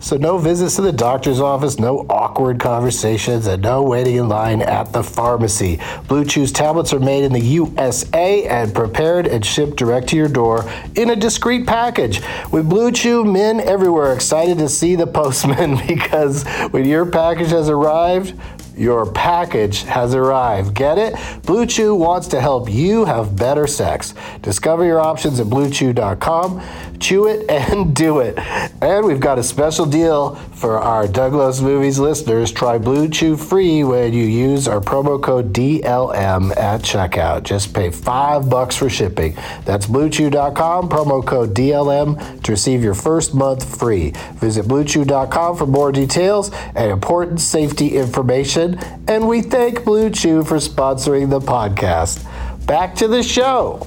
so no visits to the doctor's office, no awkward conversations, and no waiting in line at the pharmacy. Blue Chew's tablets are made in the USA and prepared and shipped direct to your door in a discreet package. With Blue Chew, men everywhere excited to see the postman because when your package has arrived, your package has arrived. Get it? Blue Chew wants to help you have better sex. Discover your options at bluechew.com. Chew it and do it. And we've got a special deal for our Doug Loves Movies listeners. Try Blue Chew free when you use our promo code DLM at checkout. Just pay five bucks for shipping. That's bluechew.com, promo code DLM to receive your first month free. Visit bluechew.com for more details and important safety information. And we thank Blue Chew for sponsoring the podcast. Back to the show.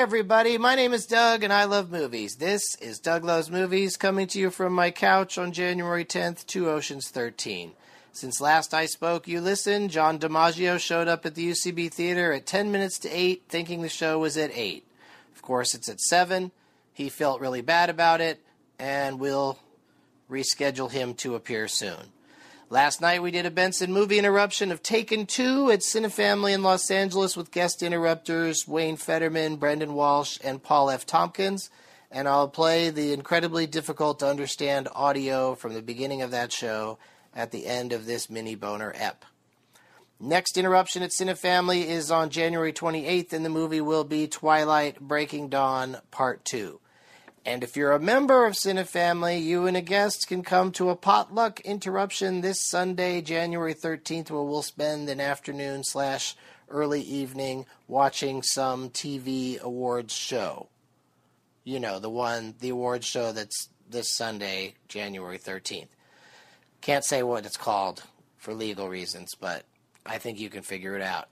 Everybody, my name is Doug and I love movies. This is Doug Loves Movies coming to you from my couch on January 10th, Two Oceans 13. Since last I spoke, you listened. John DiMaggio showed up at the UCB Theater at 10 minutes to 8, thinking the show was at 8. Of course, it's at 7. He felt really bad about it, and we'll reschedule him to appear soon. Last night we did a Benson movie interruption of Taken 2 at Cinefamily in Los Angeles with guest interrupters Wayne Federman, Brendon Walsh, and Paul F. Tompkins. And I'll play the incredibly difficult to understand audio from the beginning of that show at the end of this mini boner ep. Next interruption at Cinefamily is on January 28th, and the movie will be Twilight Breaking Dawn Part 2. And if you're a member of Cinefamily, you and a guest can come to a potluck interruption this Sunday, January 13th, where we'll spend an afternoon slash early evening watching some TV awards show. You know, the one, the awards show that's this Sunday, January 13th. Can't say what it's called for legal reasons, but I think you can figure it out.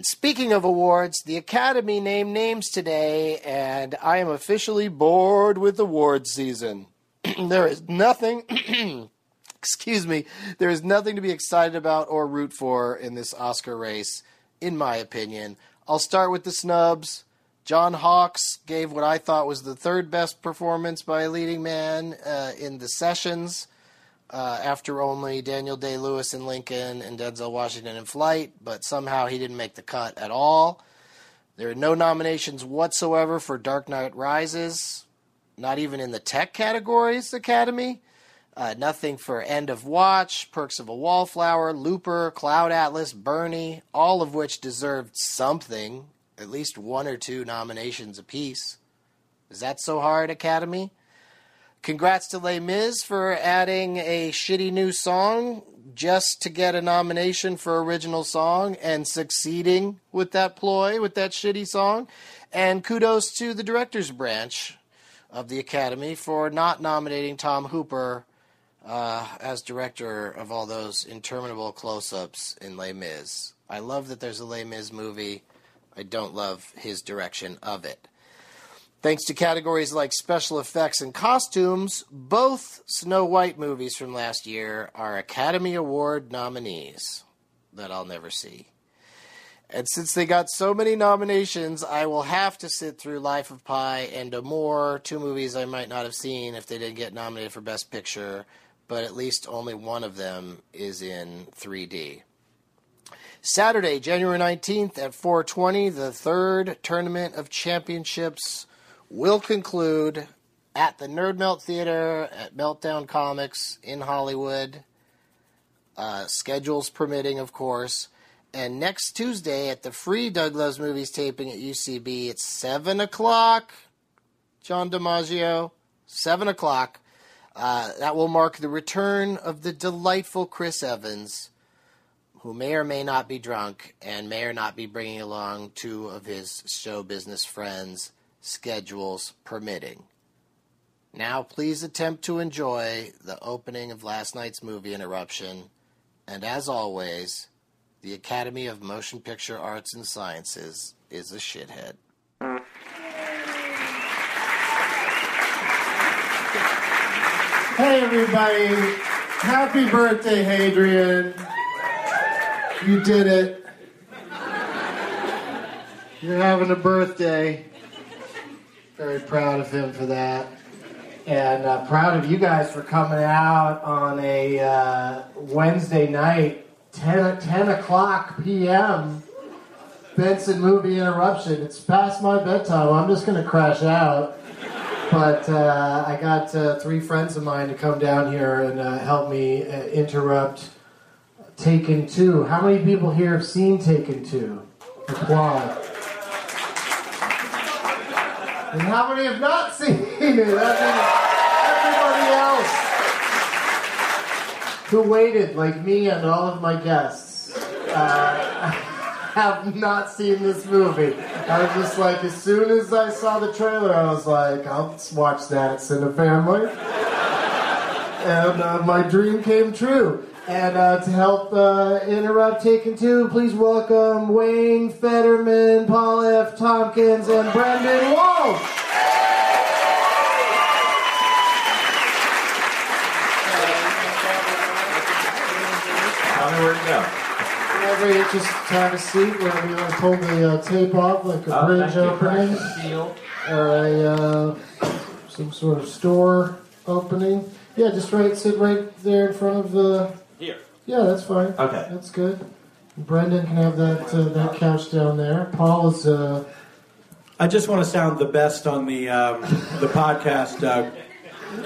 And speaking of awards, the Academy named names today, and I am officially bored with awards season. there is nothing, excuse me, there is nothing to be excited about or root for in this Oscar race, in my opinion. I'll start with the snubs. John Hawkes gave what I thought was the third best performance by a leading man uh, in the sessions uh, after only Daniel Day Lewis in Lincoln and Denzel Washington in Flight, but somehow he didn't make the cut at all. There are no nominations whatsoever for Dark Knight Rises, not even in the tech categories, Academy. Uh, nothing for End of Watch, Perks of a Wallflower, Looper, Cloud Atlas, Bernie, all of which deserved something, at least one or two nominations apiece. Is that so hard, Academy? Congrats to Les Mis for adding a shitty new song, just to get a nomination for original song and succeeding with that ploy, with that shitty song. And kudos to the director's branch of the Academy for not nominating Tom Hooper uh, as director of all those interminable close ups in Les Mis. I love that there's a Les Mis movie. I don't love his direction of it. Thanks to categories like special effects and costumes, both Snow White movies from last year are Academy Award nominees that I'll never see. And since they got so many nominations, I will have to sit through Life of Pi and Amour, two movies I might not have seen if they didn't get nominated for Best Picture, but at least only one of them is in 3D. Saturday, January 19th at 420, the third tournament of championships will conclude at the Nerd Melt Theater at Meltdown Comics in Hollywood. Uh, schedules permitting, of course. And next Tuesday at the free Doug Loves Movies taping at UCB, it's 7 o'clock. John DiMaggio, 7 o'clock. Uh, that will mark the return of the delightful Chris Evans, who may or may not be drunk and may or not be bringing along two of his show business friends, schedules permitting. Now, please attempt to enjoy the opening of last night's movie interruption. And as always, the Academy of Motion Picture Arts and Sciences is a shithead. Hey everybody, happy birthday, Hadrian. You did it. You're having a birthday. Very proud of him for that. And uh, proud of you guys for coming out on a uh, Wednesday night, 10, 10 o'clock p.m. Benson movie interruption. It's past my bedtime. I'm just going to crash out. But uh, I got uh, three friends of mine to come down here and uh, help me uh, interrupt Taken 2. How many people here have seen Taken 2? Applaud. And how many have not seen it? Everybody else who waited, like me and all of my guests, uh, have not seen this movie. I was just like, as soon as I saw the trailer, I was like, I'll watch that at family. and uh, my dream came true. And uh, to help uh, interrupt Taken Two, please welcome Wayne Federman, Paul F. Tompkins, and Brendon Walsh. Me where to go. Everybody just have a seat where we want to pull the uh, tape off like a Oh, bridge you. opening Seal. or a uh, some sort of store opening. Yeah, just right, sit right there in front of the. Here. Yeah, that's fine. Okay. That's good. Brendon can have that uh, that couch down there. Paul is. Uh, I just want to sound the best on the um, the podcast uh,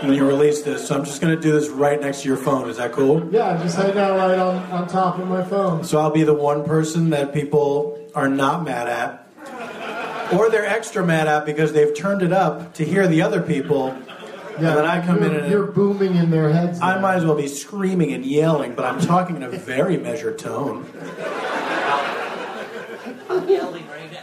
when you release this. So I'm just going to do this right next to your phone. Is that cool? yeah, just hang out right on, on top of my phone. So I'll be the one person that people are not mad at, or they're extra mad at because they've turned it up to hear the other people. Yeah, and then I come you're, in and you're booming in their heads. I now. might as well be screaming and yelling, but I'm talking in a very measured tone. I'm yelling right now.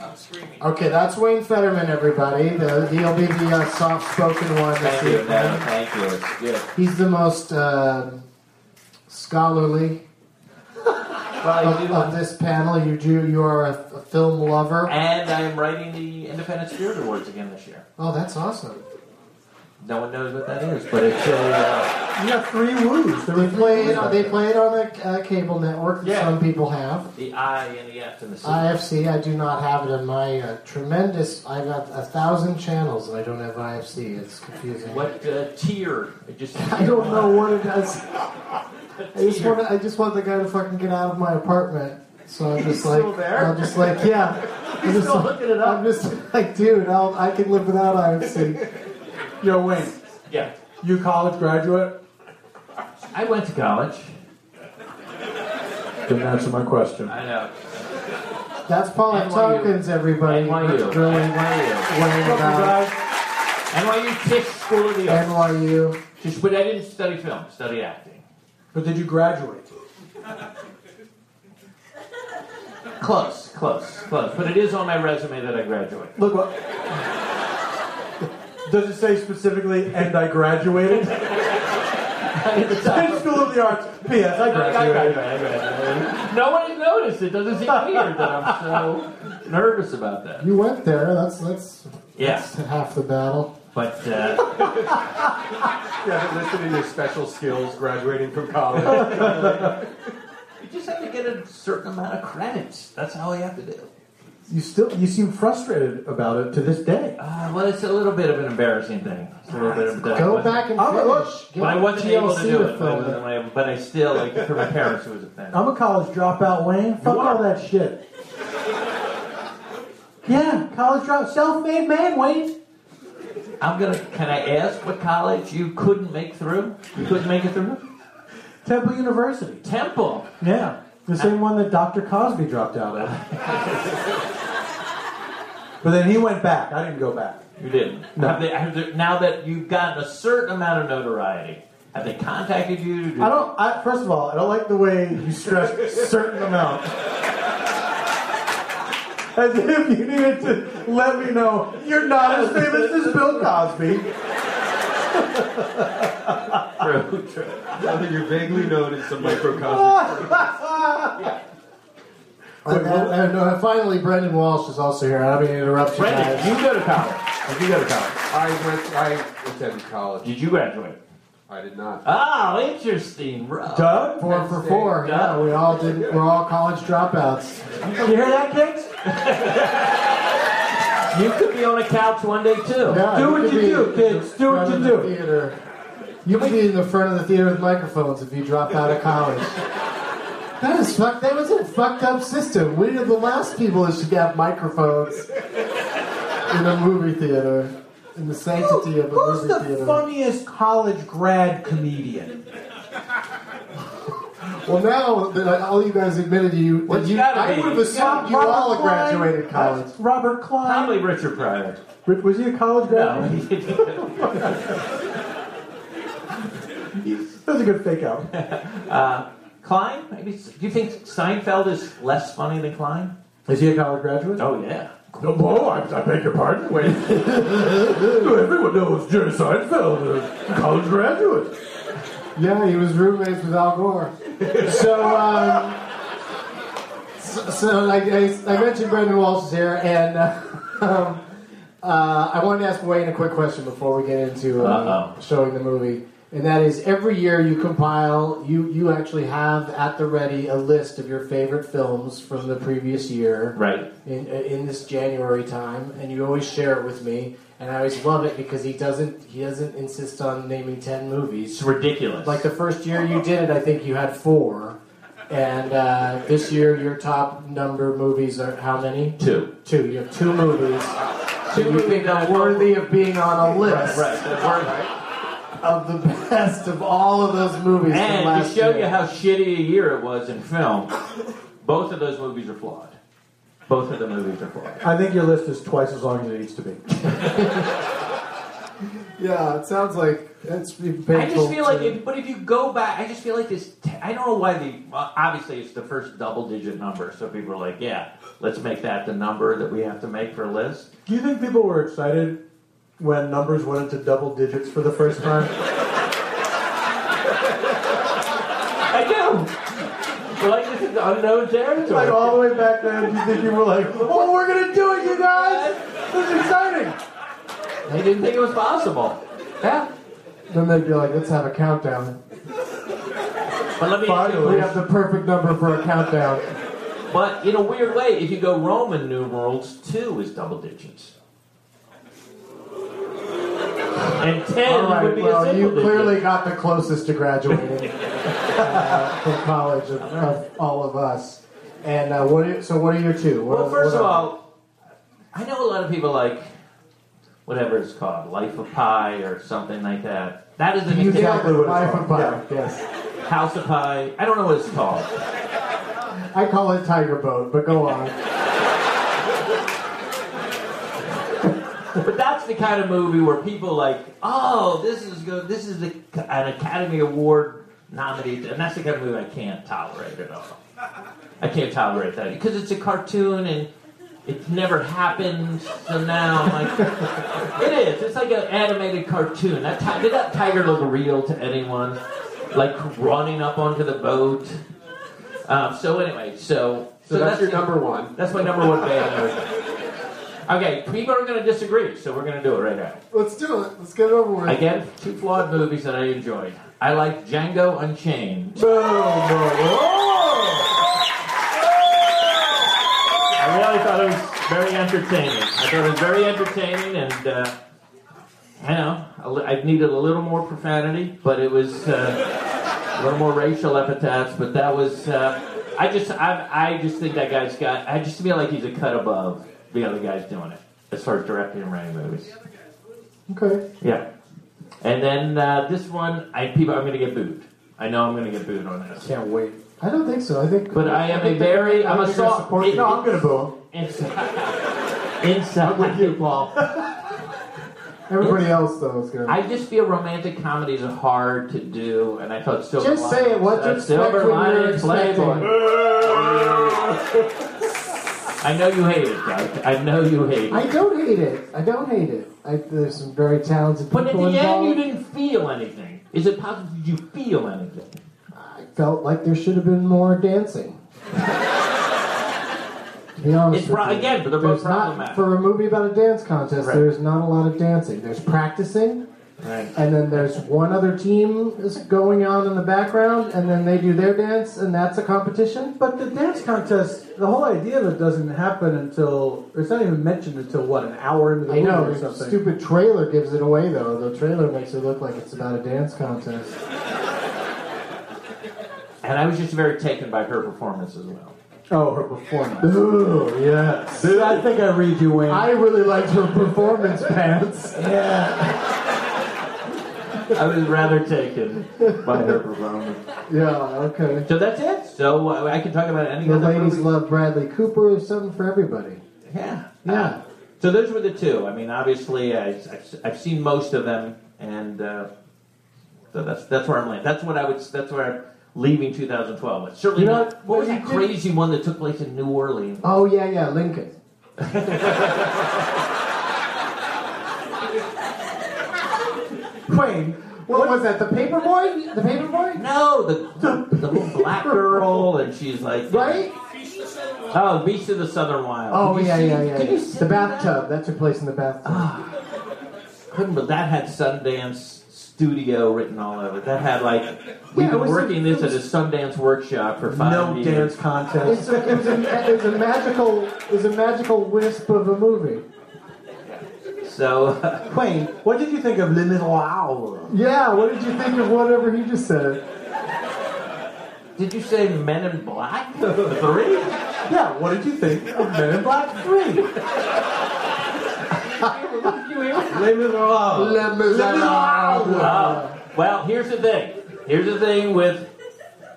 I'm screaming. Okay, that's Wayne Federman, everybody. The, he'll be the uh, soft-spoken one Thank you, no, thank you. It's good. He's the most um scholarly Well, of, of this panel. You do. You are a, a film lover. and I am writing the Independent Spirit Awards again this year. Oh, that's awesome. No one knows what that is, but it's a. Uh, You got three woos. They play it. They play it on a uh, cable network that Yeah. some people have. the I and the F and the C. IFC. I do not have it in my uh, tremendous. I've got a thousand channels and I don't have IFC. It's confusing. What uh, tier? I just. I don't know what it does. I just want. I just want the guy to fucking get out of my apartment. So I'm just like, still there? I'm just like, yeah. I'm just still like, looking it up? I'm just like, dude, I'll, I can live without IFC. Yo, Wayne, Yeah. you college graduate? I went to college. Didn't answer my question. I know. That's Paul F. NYU. Tompkins, everybody. NYU. Really NYU. weighing about NYU Tisch School of the Arts. NYU. Just, but I didn't study film, study acting. But did you graduate? Close, close, close. But it is on my resume that I graduated. Look what. Does it say specifically, and I graduated? Penn School of the Arts. P.S. I I graduated. graduated, I graduated. No one noticed. It doesn't seem weird that I'm so nervous about that. You went there. That's that's Yeah, that's half the battle. but uh, Yeah, but listed in your special skills graduating from college. you just have to get a certain amount of credits. That's all you have to do. You still you seem frustrated about it to this day. Uh, well, it's a little bit of an embarrassing thing. It's a little bit of Go back and I'm a- finish. But I wasn't able to do it. film But, I- but I still, like, for my parents, it was a thing. I'm a college dropout, Wayne. Fuck all that shit. Yeah, college drop, self-made man, Wayne. I'm gonna. Can I ask what college you couldn't make through? You couldn't make it through? Temple University. Temple. Yeah, the same one that Dr. Cosby dropped out of. but then he went back. I didn't go back. You didn't. No. Have they, have they, now that you've gotten a certain amount of notoriety, have they contacted you? To do I don't. I, first of all, I don't like the way you stress certain amount. As if you needed to let me know you're not as famous as Bill Cosby. True, true. Now that you're vaguely known in some microcosm. And, and, and, uh, finally, Brendon Walsh is also here. I don't mean to interrupt you Brendon, guys. you go to college. Did you go to college? I went. I attended college. Did you graduate? I did not. Oh, interesting, bro. Doug, Four for four. Yeah, we all did. We're all college dropouts. you hear that, kids? You could be on a couch one day too. Yeah, Do what could you be do, kids. Do what you do. Theater. You could be in the front of the theater with microphones if you dropped out of college. That is fuck. That was a fucked up system. We are the last people that should have microphones in a movie theater, in the sanctity of a Who's movie the theater. funniest college grad comedian? Well, now that all you guys admitted you, Well, that it's you gotta I be. would have assumed you Robert all Klein? graduated uh, college. Robert Klein. Probably Richard Pryor. Was he a college grad? No. grad? That was a good fake out. uh, Klein? Maybe. Do you think Seinfeld is less funny than Klein? Is he a college graduate? Oh yeah. No, oh, I, I beg your pardon. Wait. Everyone knows Jerry Seinfeld, is a college graduate. Yeah, he was roommates with Al Gore. So, um, so, so I, I, I mentioned Brendon Walsh is here, and uh, um, uh, I wanted to ask Wayne a quick question before we get into uh, showing the movie. And that is, every year you compile, you, you actually have at the ready a list of your favorite films from the previous year Right. in, in this January time, and you always share it with me. And I always love it because he doesn't he doesn't insist on naming ten movies. It's ridiculous. Like the first year you did it, I think you had four. And uh, this year, your top number movies are how many? two. Two. You have two movies. Two that you movies think are worthy of being on a list Right. Right. Of the best of all of those movies from And to show year. you how shitty a year it was in film, both of those movies are flawed. Both of the movies are flawed. I think your list is twice as long as it needs to be. yeah, it sounds like it's painful. I just feel like, to- if, but if you go back, I just feel like this. T- I don't know why the. Well, obviously, it's the first double-digit number, so people are like, "Yeah, let's make that the number that we have to make for a list." Do you think people were excited when numbers went into double digits for the first time? I do. like this is unknown territory. like all the way back then, do you think people were like, "Oh, we're gonna do it, you guys! This is exciting!" They didn't think it was possible. Yeah. Then they'd be like, let's have a countdown. But let me. Finally, we have the perfect number for a countdown. But in a weird way, if you go Roman numerals, two is double digits. And ten All right, would be a well, single you clearly got the closest to graduating uh, from college of, of all of us. And uh, what? Are, so, what are your two? What, Well, first of all, I know a lot of people like whatever it's called, Life of Pi or something like that. That is an you exactly what it's Life of called. Pi. Yes, House of Pi. I don't know what it's called. I call it Tiger Boat, but go on. But that's the kind of movie where people like, oh, this is good. This is the, an Academy Award nominated, and that's the kind of movie I can't tolerate at all. I can't tolerate that because it's a cartoon and it never happened. So now I'm like, it is. It's like an animated cartoon. That ti- did that tiger look real to anyone? Like running up onto the boat. Um, so anyway, so So that's your the- number one. That's my number one band. Okay, people are going to disagree, so we're going to do it right now. Let's do it. Let's get it over with. Again, two flawed movies that I enjoyed. I like Django Unchained. I really thought it was very entertaining. I thought it was very entertaining, and uh, I know I needed a little more profanity, but it was uh, a little more racial epithets. But that was uh, I just I, I just think that guy's got. I just feel like he's a cut above the other guys doing it as far as directing and writing movies. Okay. Yeah. And then uh, this one, I people, I'm going to get booed. I know I'm going to get booed on this. Can't wait. I don't think so. I think. But I am a very, I I'm a think you're gonna soft. support- it- No, I'm gonna boo him. Inside. inside. with you, Paul. Everybody else though is gonna. I just feel romantic comedies are hard to do, and I thought Silver Just say it, what to uh, expect Silver when you're Playboy. I know you hate it, Doug. I know you hate it. I don't hate it. I don't hate it. I, there's some very talented people but at the end, you didn't feel anything. Is it possible? Did you feel anything? I felt like there should have been more dancing. to be honest It's with pro- you. again, but they're both There's not problematic. for a movie about a dance contest. Right. There's not a lot of dancing. There's practicing, Right. and then there's one other team is going on in the background, and then they do their dance, and that's a competition. But the dance contest, the whole idea of it doesn't happen until it's not even mentioned until what an hour into the I movie know or the something. stupid trailer gives it away though. The trailer makes it look like it's about a dance contest. And I was just very taken by her performance as well. Oh, her performance. Ooh, yes. Dude, I think I read you, Wayne. I really liked her performance, pants. I was rather taken by her performance. Yeah, okay. So that's it. So uh, I can talk about any The other ladies movie. love Bradley Cooper. There's something for everybody. Yeah. Yeah. So those were the two. I mean, obviously, I, I've, I've seen most of them, and uh, so that's that's where I'm landing. That's what I would. That's where I'm leaving 2012. It's certainly You know not. what- What was what that crazy one that took place in New Orleans? Oh yeah, yeah, Lincoln. Wayne, What, was that? The paper boy? The paper boy? No, the the, the little black girl, and she's like, Right? Oh, Beast of the Southern Wild. Oh yeah, see- yeah, yeah. Yeah. The bathtub. That took place in the bathtub. Ah, couldn't but that had Sundance Studio written all over it. That had like we've Yeah, been was a- working it this at a Sundance workshop for five no years. dance contest. It's a, it, was a, it was a magical, it was a magical wisp of a movie. So uh, Wayne, what did you think of Le Miroir? Yeah. What did you think of whatever he just said? did you say Men in Black three? Yeah, what did you think of Men in Black 3? Le Miroir. Oh, well, here's the thing. Here's the thing with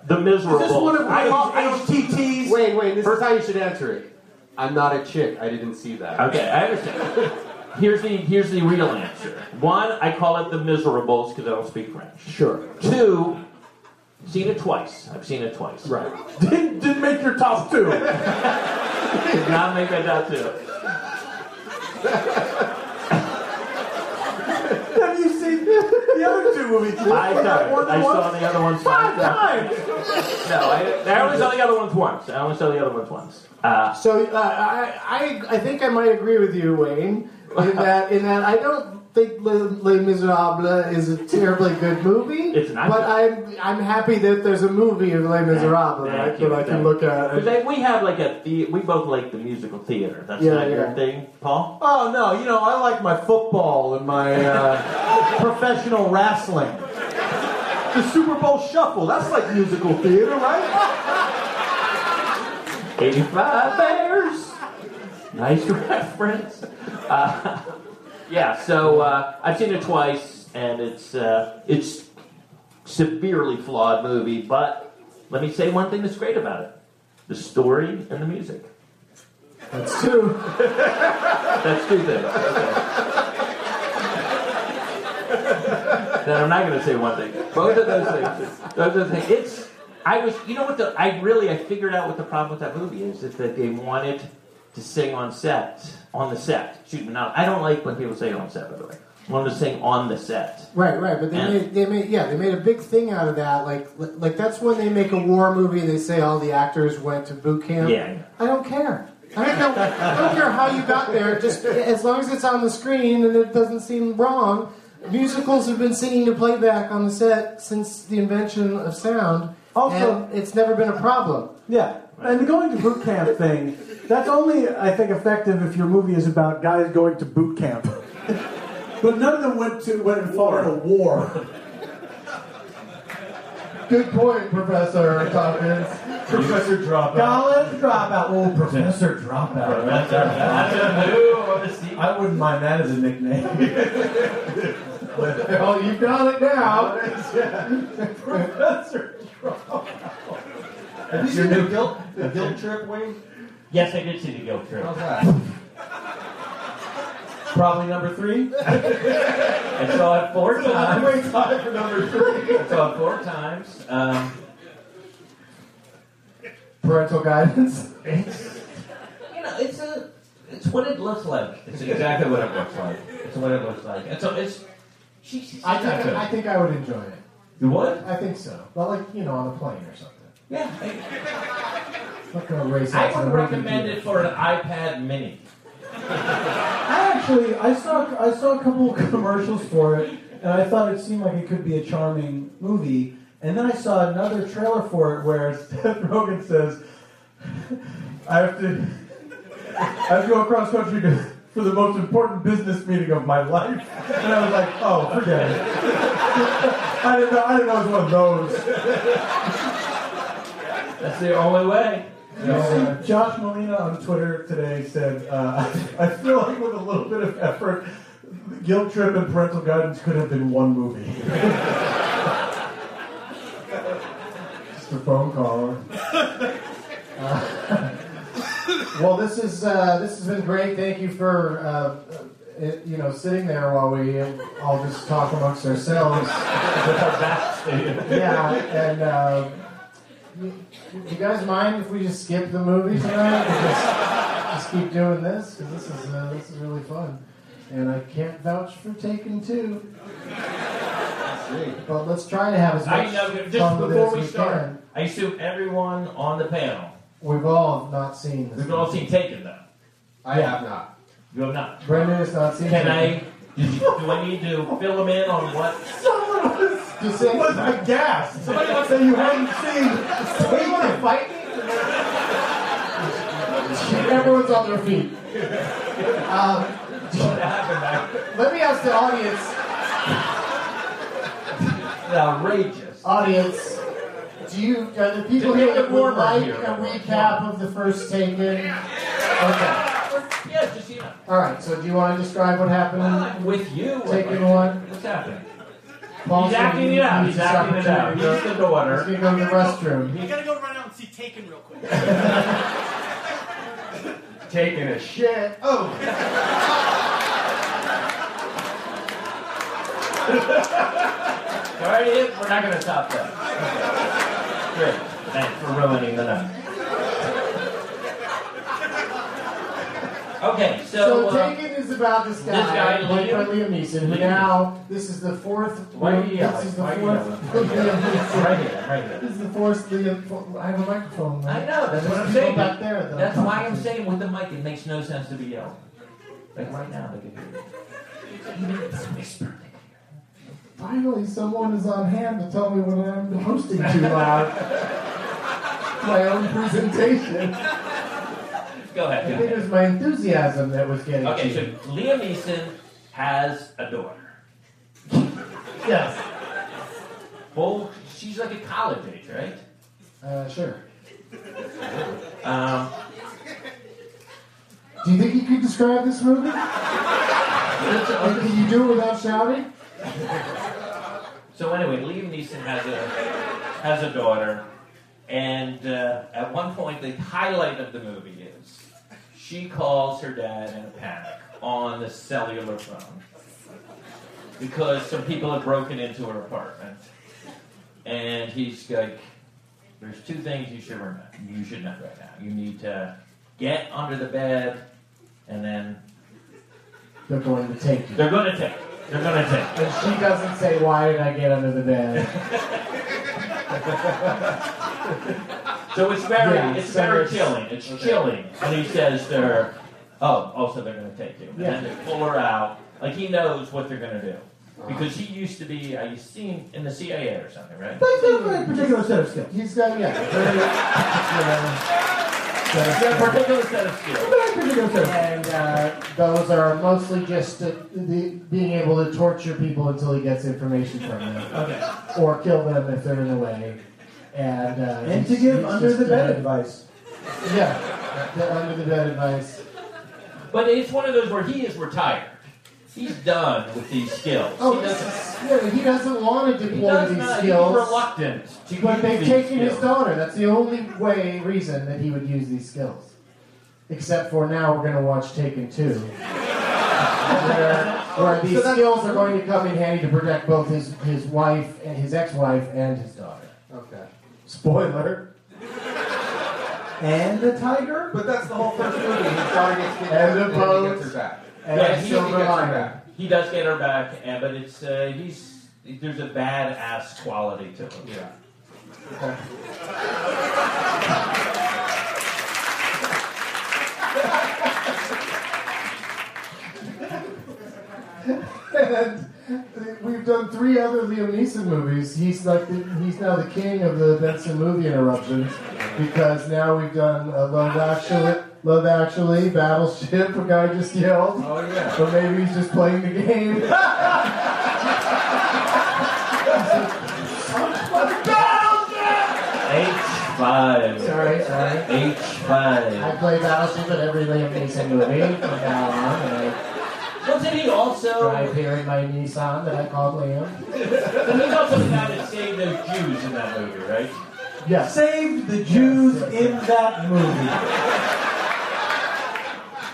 the miserable. Is this one of I call- HTTs? Wait, wait, this is how you should answer it. I'm not a chick. I didn't see that. Okay, I understand. Here's the here's the real answer. One, I call it the miserables because I don't speak French. Sure. Two, seen it twice. I've seen it twice. Right. Didn't, didn't make your top two. Did not make that top too. Have you the other two movies? I saw, More it. than I saw the other ones Five times. times. No, I, I only saw the other ones once. I only saw the other ones once. Uh, So uh, I, I, I think I might agree with you, Wayne, in that in that I don't think Les, Les Miserables is a terribly good movie. It's not but good. I'm I'm happy that there's a movie of Les Miserables that, I- Thank that I can look at. at. 'Cause they- we have like a the, we both like the musical theater. That's Yeah, not your thing, Paul. Oh no, you know I like my football and my uh, professional wrestling. The Super Bowl Shuffle, that's like musical theater, right? 85 Bears. Nice reference. Uh, yeah, so uh, I've seen it twice, and it's uh, it's severely flawed movie. But let me say one thing that's great about it: the story and the music. That's two. That's two things. Okay. then I'm not going to say one thing. Both of those things. Those are things. It's. I was. You know what? The I really I figured out what the problem with that movie is. Is that they wanted to sing on set, on the set. Shoot, not. I don't like when people say on set. By the way, wanted to sing on the set. Right, right, but they And- made they made yeah they made a big thing out of that. Like like that's when they make a war movie. and They say all the actors went to boot camp. Yeah. I don't care. I don't know. I don't care how you got there. Just as long as it's on the screen and it doesn't seem wrong. Musicals have been singing to playback on the set since the invention of sound. Also- and it's never been a problem. Yeah, and the going to boot camp thing, that's only, I think, effective if your movie is about guys going to boot camp. but none of them went to went and fought in a war. Good point, Professor Tompkins. Professor Dropout. College dropout. Oh, Professor Dropout. I wouldn't mind that as a nickname. Oh, you've got it now. Professor Dropout. Have you seen the guilt, the guilt trip, Wayne? Yes, I did see the guilt trip. How's that? Probably number three. I saw it four times. Wait, time for number three. I saw it four times. Um, Parental guidance. it's you know it's a it's what it looks like. It's exactly what it looks like. It's what it looks like. And so it's she's, she's I think good. I think I would enjoy it. you would? I think so. Well, like you know, on a plane or something. Yeah. I, I'm not gonna race I would recommend it for an iPad Mini. I actually, I saw, I saw a couple of commercials for it, and I thought it seemed like it could be a charming movie. And then I saw another trailer for it where Seth Rogen says, "I have to, I have to go across country to, for the most important business meeting of my life." And I was like, "Oh, forget it." I didn't know. I didn't know it was one of those. That's the only way. Uh, Josh Malina on Twitter today said, uh, I feel like with a little bit of effort, Guilt Trip and Parental Guidance could have been one movie. Just a phone call. Uh, well, this is uh, this has been great. Thank you for uh, uh, you know sitting there while we all just talk amongst ourselves. yeah, and uh, you, you guys mind if we just skip the movie tonight? and Just, just keep doing this because this is uh, this is really fun, and I can't vouch for Taken Two. But let's try to have as I much know. fun Just with before it we as we start, can. I assume everyone on the panel. We've all not seen this. We've all seen Taken though. I have not. You have not. Brendon has not seen Can Taken. I? Did you, do I need to fill them in on what? Just say, was aghast. Somebody wants to say you hadn't seen. Hey, you want to fight me? Everyone's on their feet. Um, What happened? let me ask the audience. Outrageous. Audience, do you are the people To here make it that would like here. a recap of the first Taken? Okay. Yeah, just you know. All right. So, do you want to describe what happened? Well, with you. Taken one. What's happening? Paul's He's acting gonna it out. He's this acting it out. opportunity to He's go- the daughter. He's gonna go to the restroom. I gotta go run out and see Taken real quick. Taking a shit. Oh. Alright, we're not going to stop that. Great. Thanks for ruining the night. Okay, so. So, uh, Taken is about this guy, this guy, played by Liam- Neeson, Liam now this is the fourth. Why this is the Why are you fourth. Liam Neeson. right here, right here. This is the fourth Liam. I have a microphone. Right? I know, that's what I'm saying. Back there, that That's why I'm saying with the mic, it makes no sense to be yelling. Like right now, they can hear it. Even if it's whispered, Finally, someone is on hand to tell me when I'm hosting too loud. my own presentation. Go ahead. Go think it was my enthusiasm that was getting Okay, so you. Liam Neeson has a daughter. Yes. Well, she's like a college age, right? Uh, sure. Um, Do you think you could describe this movie? Can you do it without shouting? So anyway, Liam Neeson has a has a daughter, and uh, at one point the highlight of the movie is she calls her dad in a panic on the cellular phone, because some people have broken into her apartment. And he's like, there's two things you should remember. You should know right now. You need to get under the bed, and then They're going to take you. they're going to take. You. They're going to take. And she doesn't say, Why did I get under the bed? So it's very, Yeah, it's so very it's- chilling. It's chilling when he says they're, oh, also they're going to take you. And then they pull her out. Like he knows what they're going to do. Because he used to be, I seen in the CIA or something, right? But he's got a very particular set of skills. He's got, yeah, very, He's got a particular set of skills. Very particular set of And uh, those are mostly just uh, the, being able to torture people until he gets information from them. Okay. Or kill them if they're in the way. And, uh, And to give under just, the bed uh, advice. Yeah, the under the bed advice. But it's one of those where he is retired. He's done with these skills. Oh, he this doesn't, is, yeah, he doesn't want to deploy does these not, skills. he's reluctant to But use they've these taken his daughter. That's the only way, reason that he would use these skills. Except for now we're going to watch Taken 2. where, where these skills are going to come in handy to protect both his, his wife and his ex-wife and his daughter. Okay. Spoiler. And the tiger? But that's the whole first movie. His daughter gets kidnapped And the and, he gets her back. And Yeah, yeah, he- silver he gets her lining. back. He does get her back, and, but it's uh, he's there's a badass quality to him. Yeah. And we've done three other Liam Neeson movies. He's like the, he's now the king of the Benson movie interruptions because now we've done uh, Love Actually, Love Actually, Battleship. A guy just yelled, Oh yeah. but maybe he's just playing the game. H five. sorry, sorry. H I five. I play Battleship in every Liam Neeson movie from now on, and Wasn't he also? drive here in my Nissan that I called Liam. And he's also the guy that saved those Jews in that movie, right? Yes. Saved the Jews Yes, yes, in that movie.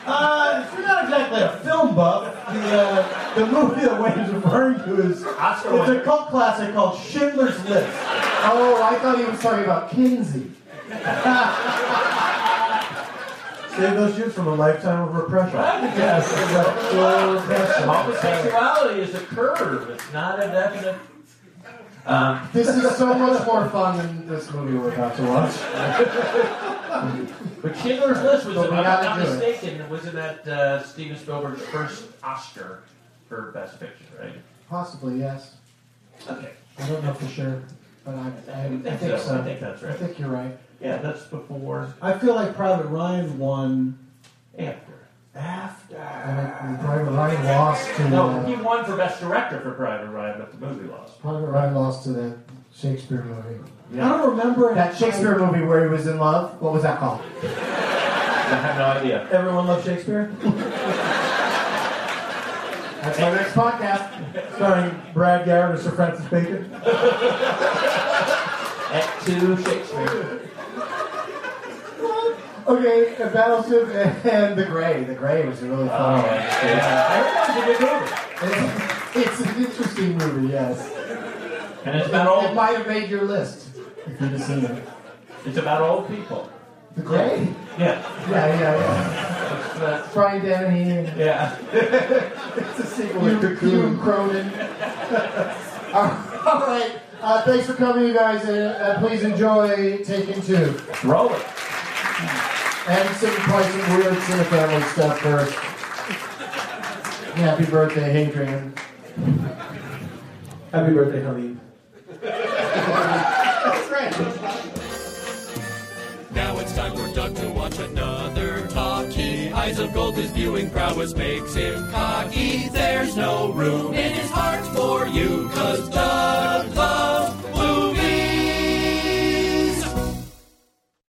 Uh, if you're not exactly a film buff, the, uh, the movie that Wayne's referring to is Oscar it's a cult classic called Schindler's List. Oh, I thought he was talking about Kinsey. Save those Jews from a lifetime of repression. Yes. Sexual. Homosexuality is a curve. It's not a definite. Um, This is so much more fun than this movie we're about to watch. but Schindler's List was, But if we I'm not do it. mistaken, wasn't that uh, Steven Spielberg's first Oscar for Best Picture, right? Possibly, yes. Okay. I don't know for sure, but I, I, I think think so. so. I think that's right. I think you're right. Yeah, that's before. I feel like Private Ryan won After. after. And Private Ryan lost to No, he won for Best Director for Private Ryan, but the movie lost. Private Ryan lost to that Shakespeare movie. Yeah. I don't remember That Shakespeare movie where he was in love. What was that called? I have no idea. Everyone loves Shakespeare? That's my next podcast. Starring Brad Garrett as Sir Francis Bacon. Act two Shakespeare. Okay, uh, Battleship and The Gray. The Gray was a really fun Oh, one. yeah. It's movie. It's, an interesting movie, yes. And it's about It old. might have made your list if you'd have seen it. It's about old people. The Gray? Yeah. Yeah, yeah, yeah. It's, uh, Brian Dennehy yeah. it's a sequel with Cocoon Cronyn. All right. Uh, thanks for coming, you guys. Uh, uh, please enjoy Taken Two. Roll it and sing quite some weird a Family stuff first. Happy birthday, Hadrian. Happy birthday, honey. That's right. Now it's time for Doug to watch another talkie. Eyes of gold, his viewing prowess makes him cocky. There's no room in his heart for you, cause Doug loves